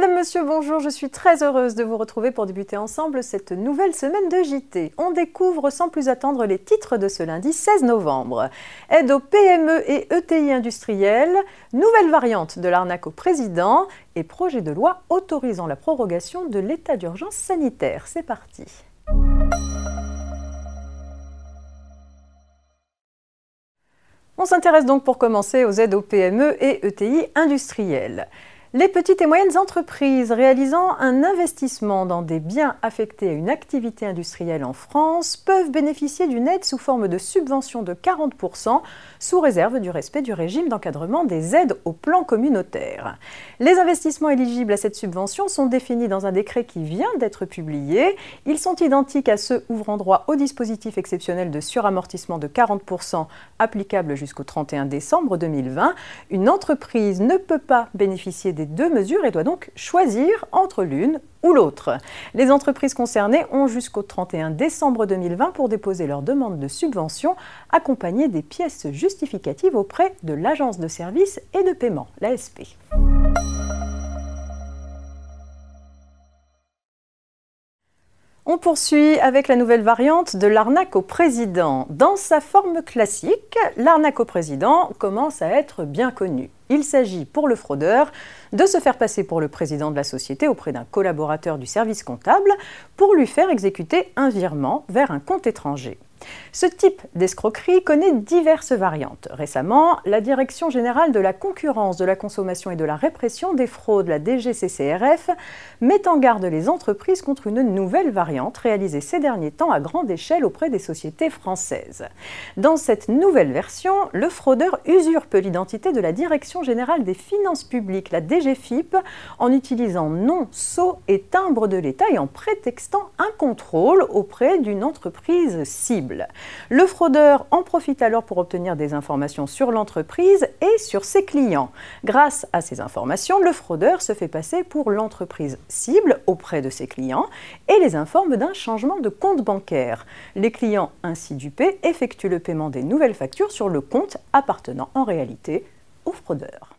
monsieur, bonjour. Je suis très heureuse de vous retrouver pour débuter ensemble cette nouvelle semaine de JT. On découvre sans plus attendre les titres de ce lundi 16 novembre. Aide aux PME et ETI industrielles, nouvelle variante de l'arnaque au président et projet de loi autorisant la prorogation de l'état d'urgence sanitaire. C'est parti. On s'intéresse donc pour commencer aux aides aux PME et ETI industrielles. Les petites et moyennes entreprises réalisant un investissement dans des biens affectés à une activité industrielle en France peuvent bénéficier d'une aide sous forme de subvention de 40% sous réserve du respect du régime d'encadrement des aides au plan communautaire. Les investissements éligibles à cette subvention sont définis dans un décret qui vient d'être publié. Ils sont identiques à ceux ouvrant droit au dispositif exceptionnel de suramortissement de 40% applicable jusqu'au 31 décembre 2020. Une entreprise ne peut pas bénéficier des deux mesures et doit donc choisir entre l'une ou l'autre. Les entreprises concernées ont jusqu'au 31 décembre 2020 pour déposer leur demande de subvention accompagnée des pièces justificatives auprès de l'Agence de services et de paiement, l'ASP. On poursuit avec la nouvelle variante de l'arnaque au président. Dans sa forme classique, l'arnaque au président commence à être bien connue. Il s'agit pour le fraudeur de se faire passer pour le président de la société auprès d'un collaborateur du service comptable pour lui faire exécuter un virement vers un compte étranger. Ce type d'escroquerie connaît diverses variantes. Récemment, la Direction générale de la concurrence, de la consommation et de la répression des fraudes, la DGCCRF, met en garde les entreprises contre une nouvelle variante réalisée ces derniers temps à grande échelle auprès des sociétés françaises. Dans cette nouvelle version, le fraudeur usurpe l'identité de la Direction générale des finances publiques, la DGFIP, en utilisant nom, sceau et timbre de l'État et en prétextant un contrôle auprès d'une entreprise cible. Le fraudeur en profite alors pour obtenir des informations sur l'entreprise et sur ses clients. Grâce à ces informations, le fraudeur se fait passer pour l'entreprise cible auprès de ses clients et les informe d'un changement de compte bancaire. Les clients ainsi dupés effectuent le paiement des nouvelles factures sur le compte appartenant en réalité au fraudeur.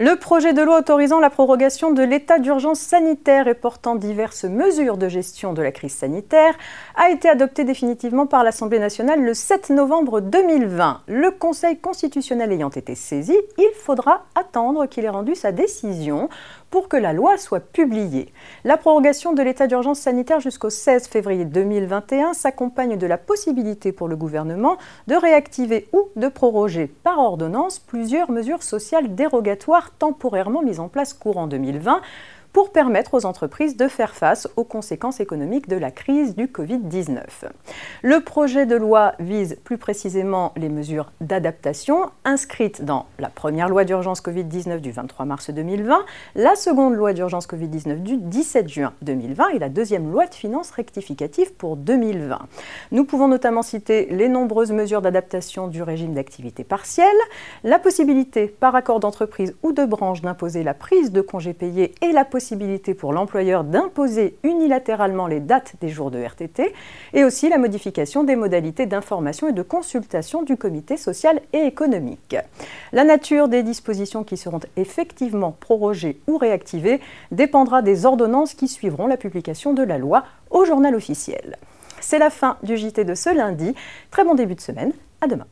Le projet de loi autorisant la prorogation de l'état d'urgence sanitaire et portant diverses mesures de gestion de la crise sanitaire a été adopté définitivement par l'Assemblée nationale le 7 novembre 2020. Le Conseil constitutionnel ayant été saisi, il faudra attendre qu'il ait rendu sa décision pour que la loi soit publiée. La prorogation de l'état d'urgence sanitaire jusqu'au 16 février 2021 s'accompagne de la possibilité pour le gouvernement de réactiver ou de proroger par ordonnance plusieurs mesures sociales dérogatoires temporairement mises en place courant 2020 pour permettre aux entreprises de faire face aux conséquences économiques de la crise du Covid-19. Le projet de loi vise plus précisément les mesures d'adaptation inscrites dans la première loi d'urgence Covid-19 du 23 mars 2020, la seconde loi d'urgence Covid-19 du 17 juin 2020 et la deuxième loi de finances rectificative pour 2020. Nous pouvons notamment citer les nombreuses mesures d'adaptation du régime d'activité partielle, la possibilité par accord d'entreprise ou de branche d'imposer la prise de congés payés et la possibilité possibilité pour l'employeur d'imposer unilatéralement les dates des jours de RTT et aussi la modification des modalités d'information et de consultation du comité social et économique. La nature des dispositions qui seront effectivement prorogées ou réactivées dépendra des ordonnances qui suivront la publication de la loi au journal officiel. C'est la fin du JT de ce lundi. Très bon début de semaine. À demain.